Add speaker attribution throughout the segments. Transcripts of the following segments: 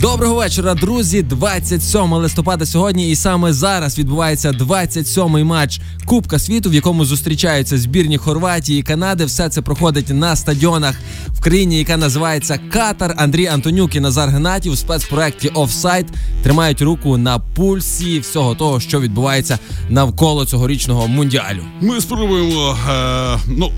Speaker 1: Доброго вечора, друзі. 27 листопада сьогодні, і саме зараз відбувається 27-й матч Кубка світу, в якому зустрічаються збірні Хорватії і Канади. Все це проходить на стадіонах в країні, яка називається Катар. Андрій Антонюк і Назар Геннатів у спецпроекті Офсайд тримають руку на пульсі всього того, що відбувається навколо цьогорічного мундіалю.
Speaker 2: Ми спробуємо, е, ну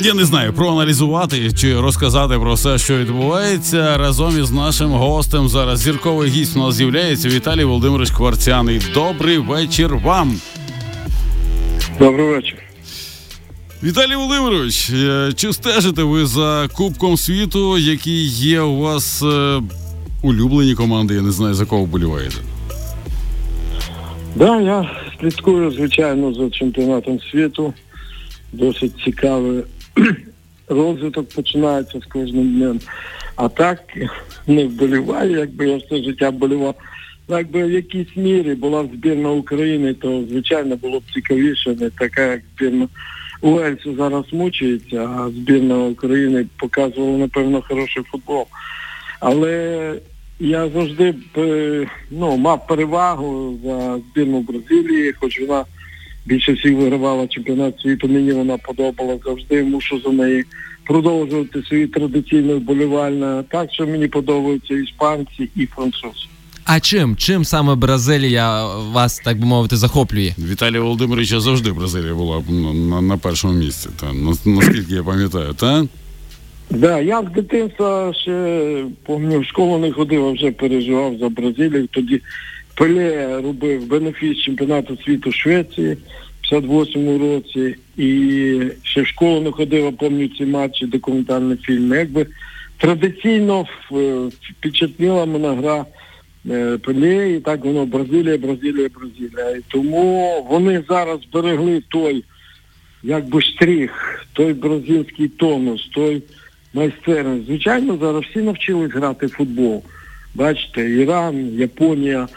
Speaker 2: я не знаю, проаналізувати чи розказати про все, що відбувається разом із нашим гостем. Зараз зірковий гість у нас з'являється Віталій Володимирович Кварцяний. Добрий вечір вам.
Speaker 3: Добрий вечір.
Speaker 2: Віталій Володимирович, е, чи стежите ви за Кубком світу, які є у вас е, улюблені команди? Я не знаю за кого вболіваєте.
Speaker 3: Да, я слідкую, звичайно, за чемпіонатом світу. Досить цікавий розвиток починається з кожним днем. А так не вболіваю, якби я все життя вболівав. Ну, Якби в якійсь мірі була б збірна України, то звичайно було б цікавіше, не така, як збірна Уельсу зараз мучається, а збірна України показувала, напевно, хороший футбол. Але я завжди е, ну, мав перевагу за збірну Бразилії, хоч вона більше всіх вигравала чемпіонат світу, мені вона подобала завжди, мушу за неї продовжувати свої традиційне вболівальне. Так що мені подобаються іспанці і французи.
Speaker 1: А чим? Чим саме Бразилія вас, так би мовити, захоплює?
Speaker 2: Віталія Володимировича завжди Бразилія була на, на, на першому місці. Та, наскільки я пам'ятаю, та?
Speaker 3: Да, я з дитинства ще пам'ятаю, в школу не ходив, а вже переживав за Бразилію. Тоді Пеле робив бенефіс чемпіонату світу Швеції 58-му році. І ще в школу не ходив, а пам'ятаю ці матчі, документальні фільми. Якби традиційно в- впечатлила мене гра е, Пеле, і так воно Бразилія, Бразилія, Бразилія. І тому вони зараз зберегли той якби штрих, той бразильський тонус, той майстерність. Звичайно, зараз всі навчились грати в футбол. Бачите, Іран, Японія,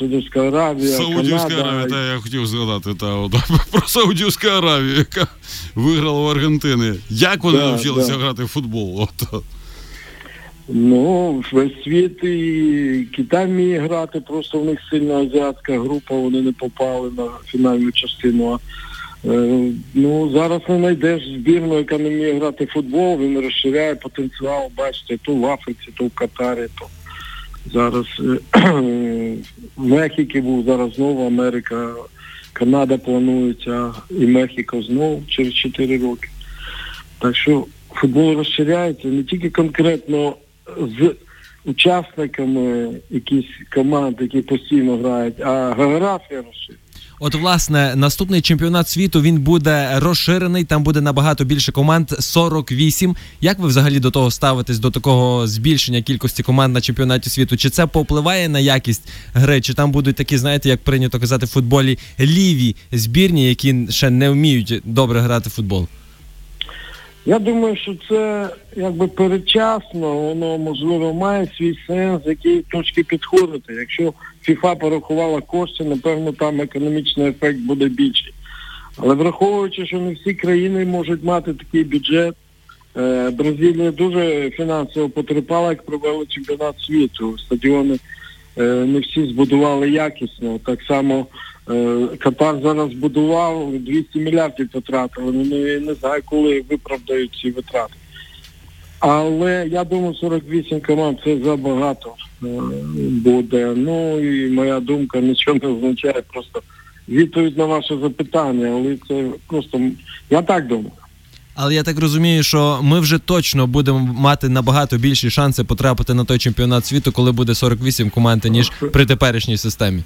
Speaker 3: Саудовська Аравія,
Speaker 2: Саудівська
Speaker 3: Канада.
Speaker 2: Аравія, та я хотів згадати та, от, про Саудівську Аравію, яка виграла у Аргентини. Як вони
Speaker 3: Да,
Speaker 2: навчилися
Speaker 3: да.
Speaker 2: грати в футбол? От.
Speaker 3: Ну, весь світ і Китай вміє грати, просто в них сильна азіатська група, вони не попали на фінальну частину. А, е, ну, зараз не знайдеш збірну, яка не вміє грати в футбол, він розширяє потенціал, бачите, то в Африці, то в Катарі, то зараз е, Мехіки був, зараз знову Америка, Канада планується, і Мехіко знову через 4 роки. Так що футбол розширяється не тільки конкретно з учасниками якісь команд, які постійно грають, а географія розширюється.
Speaker 1: От, власне, наступний чемпіонат світу він буде розширений. Там буде набагато більше команд 48. Як ви взагалі до того ставитесь до такого збільшення кількості команд на чемпіонаті світу? Чи це попливає на якість гри? Чи там будуть такі, знаєте, як прийнято казати в футболі, ліві збірні, які ще не вміють добре грати в футбол?
Speaker 3: Я думаю, що це якби передчасно, воно можливо має свій сенс, з якої точки підходити. Якщо ФІФА порахувала кошти, напевно там економічний ефект буде більший. Але враховуючи, що не всі країни можуть мати такий бюджет, е, Бразилія дуже фінансово потерпала, як провели чемпіонат світу. Стадіони е, не всі збудували якісно. Так само Катар зараз збудував 200 мільярдів потратили. Ну, не, не знаю, коли виправдають ці витрати. Але я думаю, 48 команд це забагато е, буде. Ну і моя думка нічого не означає, просто відповідь на ваше запитання, але це просто я так думаю.
Speaker 1: Але я так розумію, що ми вже точно будемо мати набагато більші шанси потрапити на той чемпіонат світу, коли буде 48 команд, ніж при теперішній системі.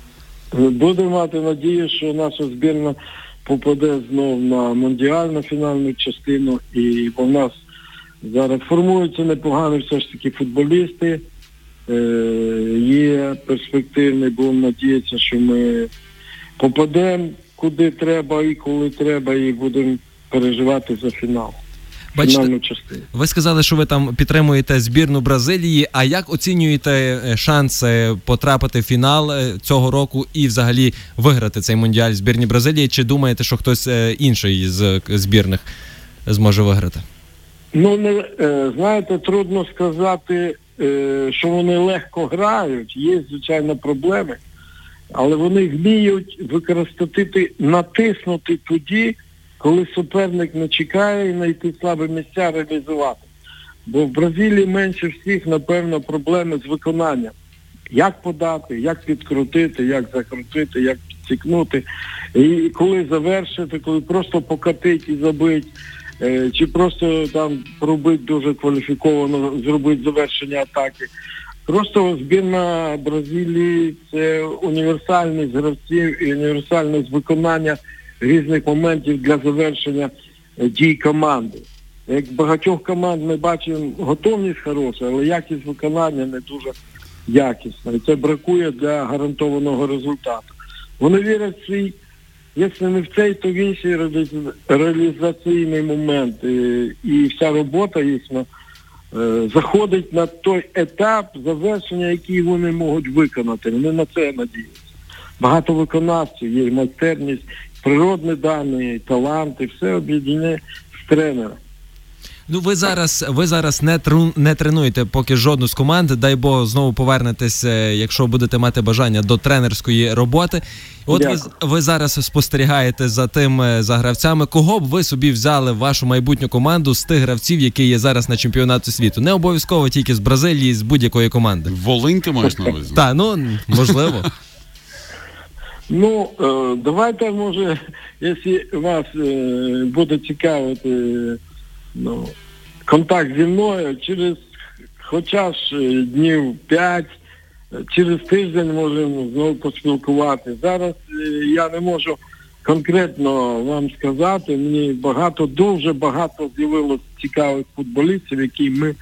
Speaker 3: Будемо мати надію, що наша збірна попаде знов на Мондіаль на фінальну частину, і бо в нас зараз формуються непогані все ж таки футболісти. Е, є перспективний, будемо надіятися, що ми попадемо куди треба і коли треба, і будемо переживати за фінал.
Speaker 1: Бачите, ви сказали, що ви там підтримуєте збірну Бразилії. А як оцінюєте е, шанси потрапити в фінал е, цього року і взагалі виграти цей мундіаль збірні Бразилії? Чи думаєте, що хтось е, інший з збірних зможе виграти?
Speaker 3: Ну, не, знаєте, трудно сказати, що вони легко грають. Є, звичайно, проблеми, але вони вміють використати, натиснути тоді, коли суперник не чекає і знайти слабі місця реалізувати. Бо в Бразилії менше всіх, напевно, проблеми з виконанням. Як подати, як підкрутити, як закрутити, як підсікнути. І коли завершити, коли просто покатити і забити, е, чи просто там пробити дуже кваліфіковано, зробити завершення атаки. Просто збірна Бразилії це універсальність гравців і універсальність виконання різних моментів для завершення е, дій команди. Як багатьох команд ми бачимо готовність хороша, але якість виконання не дуже якісна. І це бракує для гарантованого результату. Вони вірять в свій, якщо не в цей, то в інший реалізаційний момент. І, вся робота їхня е, заходить на той етап завершення, який вони можуть виконати. Вони на це надіються. Багато виконавців, є майстерність, природні дані, таланти, все об'єднане з тренера.
Speaker 1: Ну, ви зараз, ви зараз не тру, не тренуєте поки жодну з команд. Дай Бог знову повернетесь, е, якщо будете мати бажання до тренерської роботи. От ви,
Speaker 3: Дякую.
Speaker 1: ви зараз спостерігаєте за тим е, за гравцями. Кого б ви собі взяли в вашу майбутню команду з тих гравців, які є зараз на чемпіонаті світу? Не обов'язково тільки з Бразилії, з будь-якої команди.
Speaker 2: Волинь ти маєш на увазі?
Speaker 1: Та ну можливо.
Speaker 3: Ну, е, давайте, може, якщо вас е, буде цікавити ну, контакт зі мною, через хоча ж е, днів 5, через тиждень можемо знову поспілкувати. Зараз я не можу конкретно вам сказати, мені багато, дуже багато з'явилось цікавих футболістів, які ми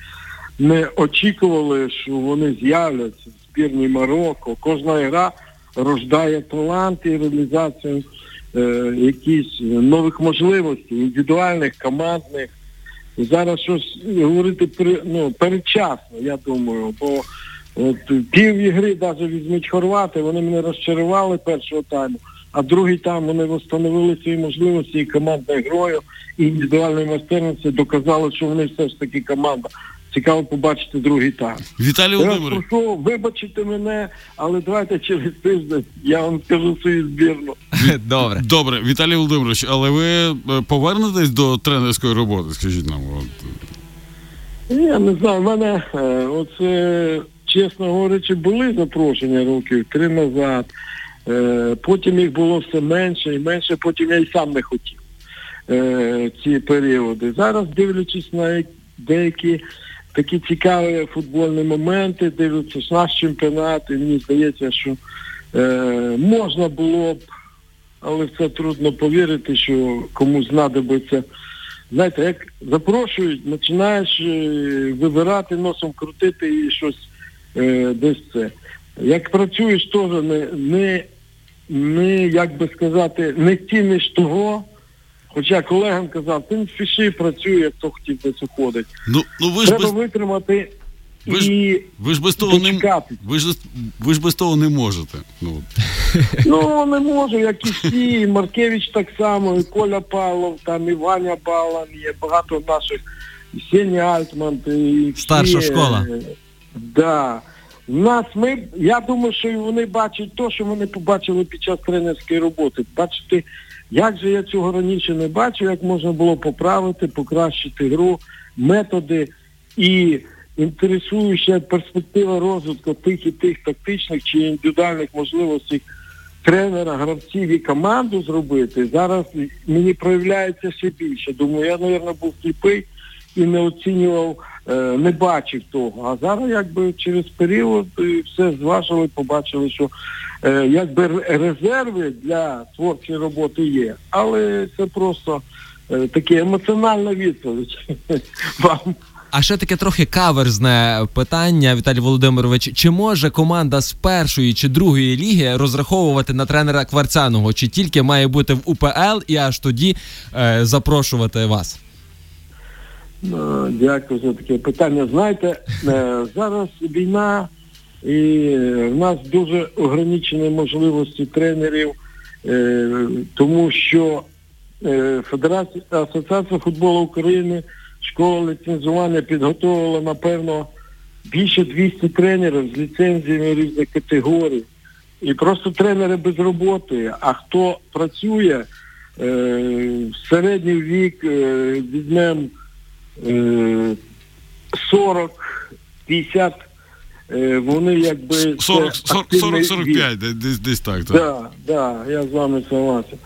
Speaker 3: не очікували, що вони з'являться в збірні Марокко. Кожна гра рождає талант і реалізацію е, якісь нових можливостей, індивідуальних, командних. Зараз щось говорити ну, передчасно, я думаю, бо от пів ігри навіть візьмуть хорвати, вони мене розчарували першого тайму, а другий тайм вони встановили свої можливості і командною грою, і індивідуальною майстерності доказали, що вони все ж таки команда. Цікаво побачити другий тайм.
Speaker 2: Віталій
Speaker 3: Я
Speaker 2: Володимирович,
Speaker 3: прошу, вибачити мене, але давайте через тиждень я вам скажу свою збірну.
Speaker 1: Добре.
Speaker 2: добре, Віталій Володимирович, але ви е, повернетесь до тренерської роботи, скажіть нам. От.
Speaker 3: Я не знаю, в мене е, оце, чесно говорячи, були запрошення років три назад. Е, потім їх було все менше і менше, потім я й сам не хотів ці періоди. Зараз, дивлячись на деякі такі цікаві футбольні моменти, дивлячись наш чемпіонат, і мені здається, що е, можна було б, але в це трудно повірити, що комусь знадобиться знаєте, як запрошують, починаєш е, вибирати, носом крутити і щось е, десь це. Як працюєш, теж не, не, не, як би сказати, не ціниш того. Хоча колегам казав, ти не спіши, працює, як хто хотів десь уходить.
Speaker 2: Ну, ну ви ж
Speaker 3: Треба
Speaker 2: без,
Speaker 3: витримати
Speaker 2: ви ж-
Speaker 3: і
Speaker 2: ви ж без того не ви ж, ви ж без того не можете. Ну,
Speaker 3: Ну, не можу, як і всі, і Маркевич так само, і Коля Павлов, там і Ваня Балан, є багато наших, і Сеня Альтман, і всі,
Speaker 1: Старша школа.
Speaker 3: е, Да. Нас ми, я думаю, що і вони бачать те, що вони побачили під час тренерської роботи. Бачите, як же я цього раніше не бачив, як можна було поправити, покращити гру, методи і інтересуюча перспектива розвитку тих і тих тактичних чи індивідуальних можливостей тренера, гравців і команду зробити, зараз мені проявляється ще більше. Думаю, я, мабуть, був сліпий і не оцінював, не бачив того. А зараз якби через період е, все зважили, побачили, що е, якби резерви для творчої роботи є, але це просто е, таке емоціональна відповідь вам.
Speaker 1: А ще таке трохи каверзне питання, Віталій Володимирович. Чи може команда з першої чи другої ліги розраховувати на тренера Кварцяного, чи тільки має бути в УПЛ і аж тоді е, запрошувати вас?
Speaker 3: Е, Дякую за таке питання. Знаєте, е, зараз війна і в нас дуже ограничені можливості тренерів, е, тому що Федерація Асоціація футболу України, школа ліцензування підготовила, напевно, більше 200 тренерів з ліцензіями різних категорій. І просто тренери без роботи, а хто працює, середній вік візьмемо 40, 50, е, вони якби...
Speaker 2: 40, 40,
Speaker 3: активний вік.
Speaker 2: 45, десь, десь так. так.
Speaker 3: Да, да, я з вами согласен.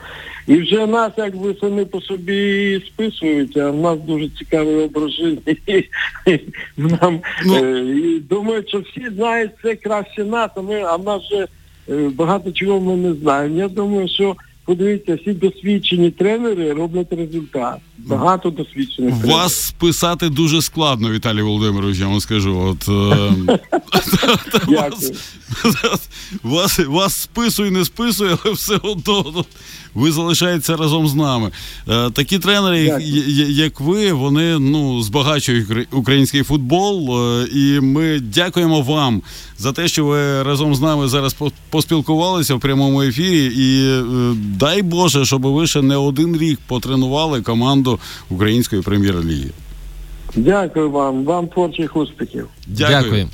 Speaker 3: І вже нас якби самі по собі списують, а в нас дуже цікавий образ життя. Нам
Speaker 2: Ну.
Speaker 3: е, думають, що всі знають це краще нас, а ми, а в нас вже е, багато чого ми не знаємо. Я думаю, що подивіться, всі досвідчені тренери роблять результат. Багато досвідчених.
Speaker 2: Вас списати дуже складно, Віталій Володимирович, я вам скажу. От, е, вас, вас, списує, не списує, але все одно ну, ви залишаєтеся разом з нами. Е, такі тренери, як, ви, вони ну, збагачують український футбол. е, і ми дякуємо вам за те, що ви разом з нами зараз поспілкувалися в прямому ефірі. І дай Боже, щоб ви ще не один рік потренували команду української прем'єр-ліги.
Speaker 3: Дякую вам, вам творчих успіхів.
Speaker 2: Дякую.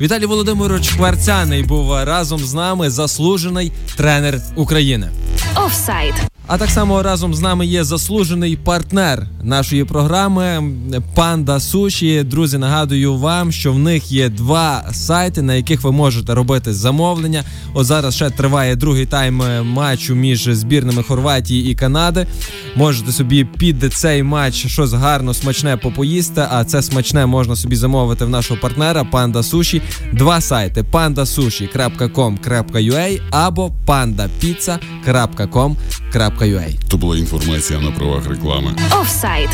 Speaker 1: Віталій Володимирович Хварцяний був разом з нами заслужений тренер України.
Speaker 4: Офсайд.
Speaker 1: А так само разом з нами є заслужений партнер нашої програми Панда Суші. Друзі, нагадую вам, що в них є два сайти, на яких ви можете робити замовлення. От зараз ще триває другий тайм е, матчу між збірними Хорватії і Канади. Можете собі під цей матч щось гарно смачне попоїсти. А це смачне можна собі замовити в нашого партнера Панда Суші. Два сайти: pandasushi.com.ua або pandapizza.com.ua
Speaker 2: То була інформація на правах реклами.
Speaker 4: Офсайд.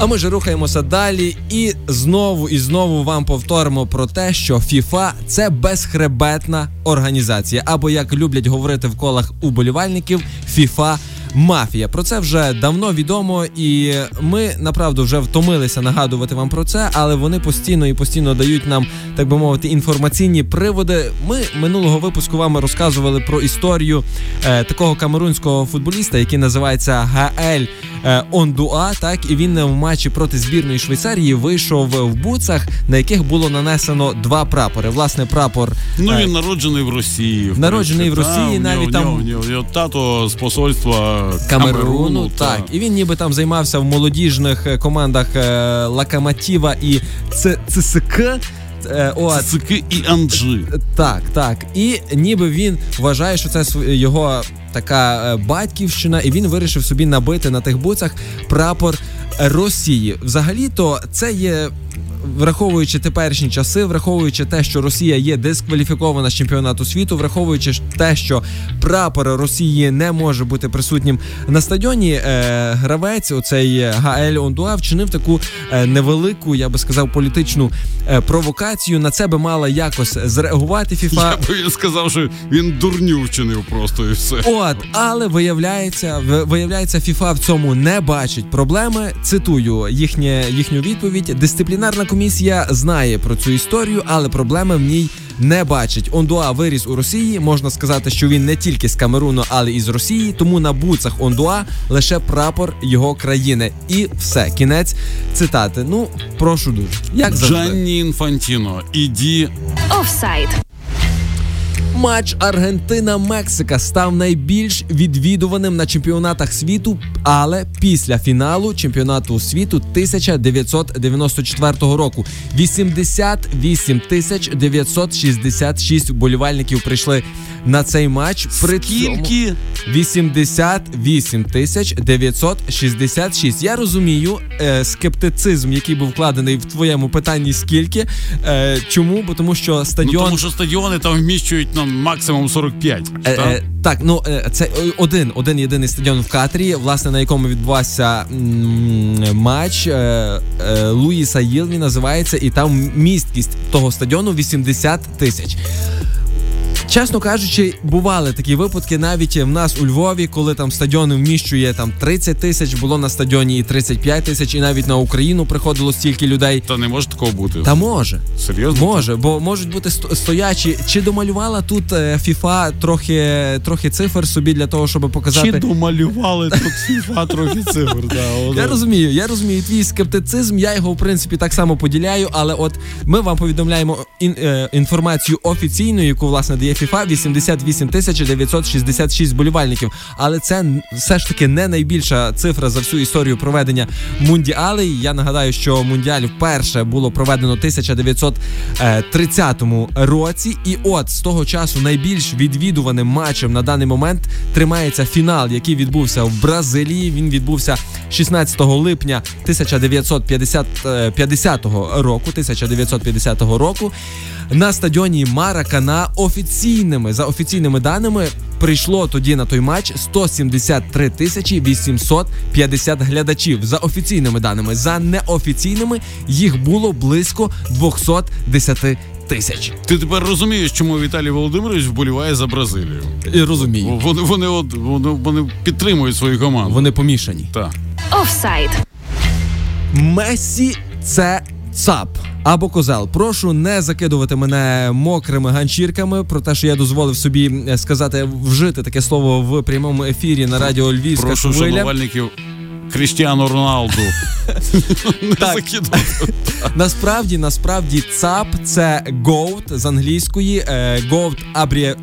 Speaker 1: А ми ж рухаємося далі і знову і знову вам повторимо про те, що FIFA – це безхребетна організація, або як люблять говорити в колах уболівальників, FIFA мафія. Про це вже давно відомо, і ми направду вже втомилися нагадувати вам про це, але вони постійно і постійно дають нам, так би мовити, інформаційні приводи. Ми минулого випуску вам розказували про історію е, такого камерунського футболіста, який називається Гаель е, Ондуа. Так і він в матчі проти збірної Швейцарії вийшов в буцах, на яких було нанесено два прапори. Власне, прапор
Speaker 2: Ну
Speaker 1: е,
Speaker 2: він народжений в Росії. в
Speaker 1: Народжений в Росії, навіть там-
Speaker 2: тато з посольства
Speaker 1: Камеруну,
Speaker 2: Камеруну.
Speaker 1: так. І він ніби там займався в молодіжних е, командах е, Лакаматіва і ЦСК. Е.
Speaker 2: Цики і Анджи.
Speaker 1: Так, так. І ніби він вважає, що це його така батьківщина, і він вирішив собі набити на тих буцах прапор Росії. Взагалі-то це є. Враховуючи теперішні часи, враховуючи те, що Росія є дискваліфікована з чемпіонату світу, враховуючи те, що прапор Росії не може бути присутнім на стадіоні, е, гравець, оцей Гаель Ондуа, вчинив таку е, невелику, я би сказав, політичну е, провокацію. На це би мала якось зреагувати
Speaker 2: Я
Speaker 1: ФІФА.
Speaker 2: би сказав, що він дурню вчинив просто і все.
Speaker 1: От, але виявляється, виявляється, ФІФА в цьому не бачить проблеми. Цитую їхнє їхню відповідь. Дисциплінарна комісія знає про цю історію, але проблеми в ній не бачить. Ондуа виріс у Росії. Можна сказати, що він не тільки з Камеруну, але і з Росії. Тому на буцах Ондуа лише прапор його країни. І все, кінець цитати. Ну прошу дуже. Як завжди.
Speaker 2: Джанні Інфантіно, іді
Speaker 4: Офсайд.
Speaker 1: Матч Аргентина-Мексика став найбільш відвідуваним на чемпіонатах світу, але після фіналу чемпіонату світу 1994 року. 88 тисяч 966 вболівальників прийшли на цей матч. При цьому
Speaker 2: Скільки?
Speaker 1: 88 тисяч 966. Я розумію е, скептицизм, який був вкладений в твоєму питанні. Скільки? Е, чому? Бо тому що
Speaker 2: Ну,
Speaker 1: стадіон
Speaker 2: тому що стадіони там вміщують на максимум 45.
Speaker 1: Е,
Speaker 2: так?
Speaker 1: е, так, ну е, це один, один єдиний стадіон в Катарі, власне, на якому відбувався м, матч е, е, Луїса Єлмі називається, і там місткість того стадіону 80 тисяч. Чесно кажучи, бували такі випадки навіть в нас у Львові, коли там стадіон вміщує там 30 тисяч, було на стадіоні і 35 тисяч, і навіть на Україну приходило стільки людей.
Speaker 2: Та не може такого бути.
Speaker 1: Та може.
Speaker 2: Серйозно?
Speaker 1: Може, бо можуть бути стоячі. Чи домалювала тут е, FIFA трохи, трохи цифр собі для того, щоб показати.
Speaker 2: Чи домалювали тут FIFA трохи цифр? Да,
Speaker 1: Я розумію, я розумію твій скептицизм. Я його в принципі так само поділяю. Але от ми вам повідомляємо е, інформацію офіційну, яку власне дає FIFA, 88 тисяч 966 болівальників. Але це все ж таки не найбільша цифра за всю історію проведення мундіалей. Я нагадаю, що мундіаль вперше було проведено в 1930 році, і от з того часу найбільш відвідуваним матчем на даний момент тримається фінал, який відбувся в Бразилії. Він відбувся 16 липня 1950 е, 50 року. 1950 року на стадіоні Маракана офіційними за офіційними даними. Прийшло тоді на той матч 173 тисячі 850 глядачів за офіційними даними. За неофіційними їх було близько 210 тисяч.
Speaker 2: Ти тепер розумієш, чому Віталій Володимирович вболіває за Бразилію.
Speaker 1: І розумію,
Speaker 2: Вони, вони, от, вони, вони підтримують свою команду.
Speaker 1: вони помішані.
Speaker 2: Так.
Speaker 4: Офсайд.
Speaker 1: Месі це ЦАП або козел. Прошу не закидувати мене мокрими ганчірками про те, що я дозволив собі е, сказати вжити таке слово в прямому ефірі на радіо Львівська
Speaker 2: Прошу шанувальників Крістіану Роналду.
Speaker 1: Так. Насправді, насправді, ЦАП це GOAT з англійської е, GOAT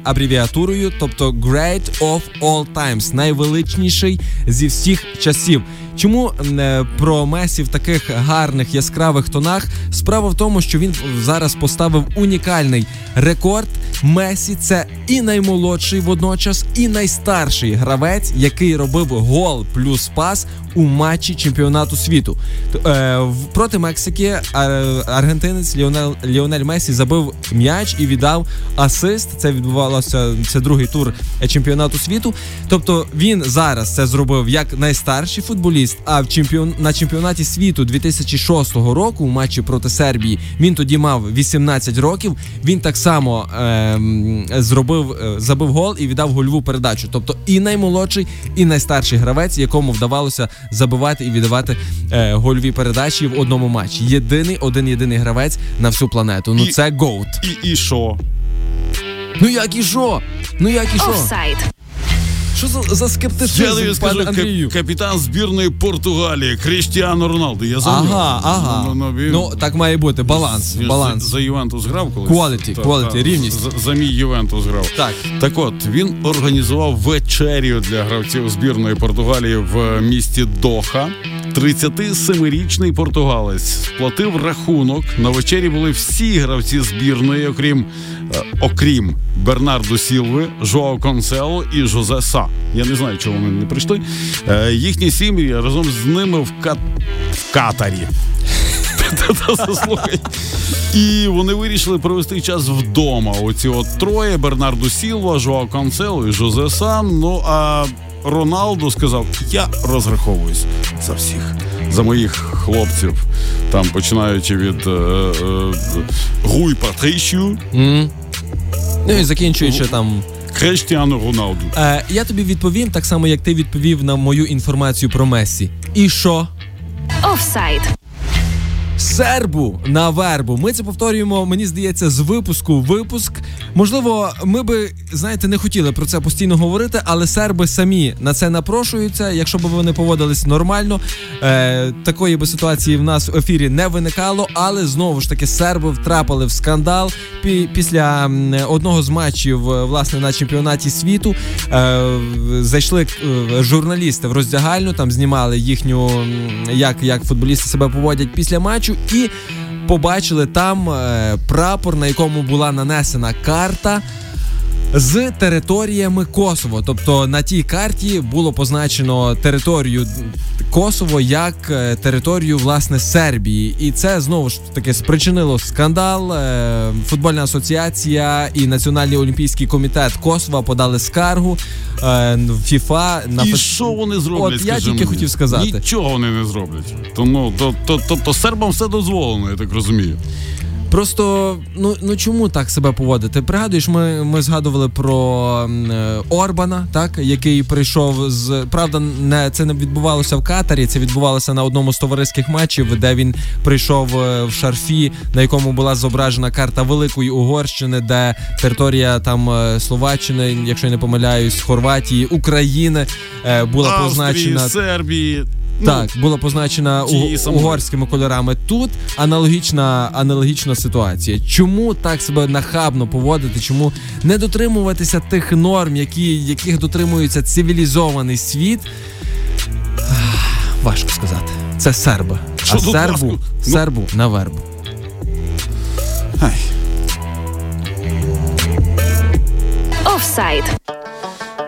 Speaker 1: абревіатурою, тобто Great of All Times, найвеличніший зі всіх часів. Чому е, про Месі в таких гарних яскравих тонах? Справа в тому, що він зараз поставив унікальний рекорд. Месі це і наймолодший водночас, і найстарший гравець, який робив гол плюс пас у матчі чемпіонату світу. Т- Е, проти Мексики ар- аргентинець Ліонель, Ліонель Месі забив м'яч і віддав асист. Це відбувалося це другий тур чемпіонату світу. Тобто він зараз це зробив як найстарший футболіст. А в чемпіон на чемпіонаті світу 2006 року у матчі проти Сербії він тоді мав 18 років. Він так само ем, зробив е, забив гол і віддав гольову передачу. Тобто і наймолодший, і найстарший гравець, якому вдавалося забивати і віддавати е, гольові передачі в одному матчі. Єдиний один єдиний гравець на всю планету. Ну
Speaker 2: І-
Speaker 1: це гоут.
Speaker 2: І, і що?
Speaker 1: Ну як і що? Ну як і що?
Speaker 4: Офсайд.
Speaker 1: Що за, за
Speaker 2: Я тобі скажу,
Speaker 1: пане Андрію?
Speaker 2: капітан збірної Португалії Кріштіану Роналду. Я за нього.
Speaker 1: Ага, ага.
Speaker 2: Ну, ну,
Speaker 1: Ну так має бути баланс.
Speaker 2: ж
Speaker 1: Баланс.
Speaker 2: За, за Ювентус грав колись.
Speaker 1: Quality, quality, рівність.
Speaker 2: За, за мій Ювентус грав.
Speaker 1: Так.
Speaker 2: Так от, він організував вечерю для гравців збірної Португалії в місті Доха. 37-річний португалець сплатив рахунок. На вечері були всі гравці збірної, окрім, е, окрім Бернарду Сілви, Жоао Консело і Жозе Са. Я не знаю, чого вони не прийшли. Е, Їхні сім'ї разом з ними в, Кат... в Катарі. І вони вирішили провести час вдома. Оці от троє: Бернарду Сілва, Жоао Канцело і Жозе Сан. Ну а Роналду сказав: я розраховуюсь за всіх, за моїх хлопців. Там починаючи від е, е, Гуй Патрищу.
Speaker 1: Ну і закінчуючи там.
Speaker 2: Хрештіану Роналду.
Speaker 1: Е, я тобі відповім так само, як ти відповів на мою інформацію про Мессі. І що?
Speaker 4: Офсайд.
Speaker 1: Сербу на вербу. Ми це повторюємо, мені здається, з випуску в випуск. Можливо, ми би, знаєте, не хотіли про це постійно говорити, але серби самі на це напрошуються. Якщо б вони поводились нормально, е, такої би ситуації в нас в ефірі не виникало. Але знову ж таки, серби втрапили в скандал пі- після одного з матчів, е, власне, на чемпіонаті світу. Е, зайшли е, журналісти в роздягальню, там знімали їхню, як, як футболісти себе поводять після матчу, і побачили там е, прапор, на якому була нанесена карта. З територіями Косово, тобто на тій карті було позначено територію Косово як е, територію власне Сербії, і це знову ж таки спричинило скандал. Е, Футбольна асоціація і Національний олімпійський комітет Косова подали скаргу е, ФІФА на
Speaker 2: І що вони зроблять?
Speaker 1: От я тільки
Speaker 2: мені?
Speaker 1: хотів сказати.
Speaker 2: Нічого вони не зроблять. Тому то, то, то, то сербам все дозволено, я так розумію.
Speaker 1: Просто ну ну чому так себе поводити? Пригадуєш, ми, ми згадували про е, Орбана, так який прийшов з правда, не це не відбувалося в Катарі. Це відбувалося на одному з товариських матчів, де він прийшов е, в шарфі, на якому була зображена карта Великої Угорщини, де територія там е, Словаччини, якщо я не помиляюсь, Хорватії, України е, була
Speaker 2: Австрії,
Speaker 1: позначена
Speaker 2: Сербії. Ну,
Speaker 1: так, була позначена
Speaker 2: тієї
Speaker 1: у,
Speaker 2: самої.
Speaker 1: угорськими кольорами. Тут аналогічна аналогічна ситуація. Чому так себе нахабно поводити? Чому не дотримуватися тих норм, які, яких дотримується цивілізований світ? Важко сказати. Це серби.
Speaker 2: Що
Speaker 1: а
Speaker 2: тут
Speaker 1: сербу,
Speaker 2: важко? Ну-
Speaker 1: сербу на вербу.
Speaker 2: Ай.
Speaker 4: Офсайд.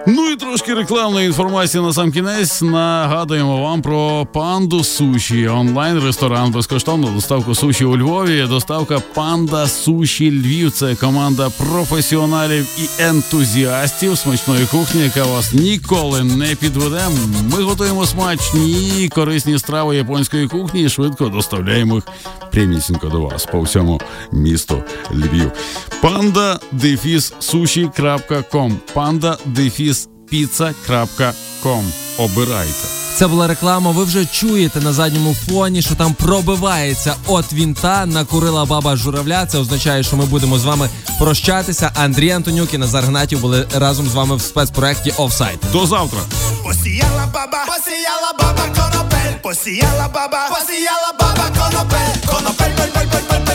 Speaker 2: Ну і трошки рекламної інформації на сам кінець. Нагадуємо вам про панду суші. Онлайн ресторан безкоштовно доставку суші у Львові. Доставка панда суші Львів. Це команда професіоналів і ентузіастів смачної кухні, яка вас ніколи не підведе. Ми готуємо смачні корисні страви японської кухні і швидко доставляємо їх прямісінько до вас по всьому місту Львів. Панда дефіс суші.ком. Панда дефіс pizza.com. Обирайте.
Speaker 1: Це була реклама. Ви вже чуєте на задньому фоні, що там пробивається от вінта, накурила баба журавля. Це означає, що ми будемо з вами прощатися. Андрій Антонюк і Назар Гнатів були разом з вами в спецпроекті Офсайт.
Speaker 2: До завтра.
Speaker 5: Посіяла баба, посіяла баба конопель, посіяла баба, посіяла баба конопель, конопель, пель, пель, пель, пель, пель, конопель,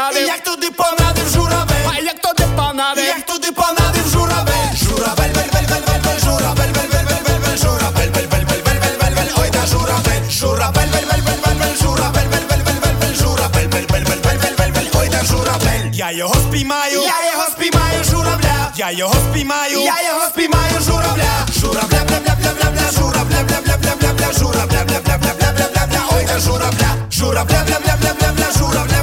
Speaker 6: понадив,
Speaker 5: Як туди понадив журавель,
Speaker 6: а як туди понадив,
Speaker 5: як туди понадив журавель, журавель, вель, вель, вель, вель, вель, журавель, вель, вель, вель, вель, вель, журавель, вель, вель, вель, вель, вель, вель, вель, ой, де журавель, журавель, вель, вель, вель, вель, вель, журавель, вель, вель, вель, вель, вель, журавель, вель, вель, вель, вель, вель, вель, вель, ой, де журавель. Я його спіймаю, я його спіймаю, журавля, я його спіймаю, я його спіймаю, журавля, журавля, бля, бля, бля, бля, бля, журавля, бля, бля, бля, бля, бля, журавля, бля, бля, бля, бля, бля, бля, ой, де журавля, журавля, бля, бля, бля, бля, бля, журавля,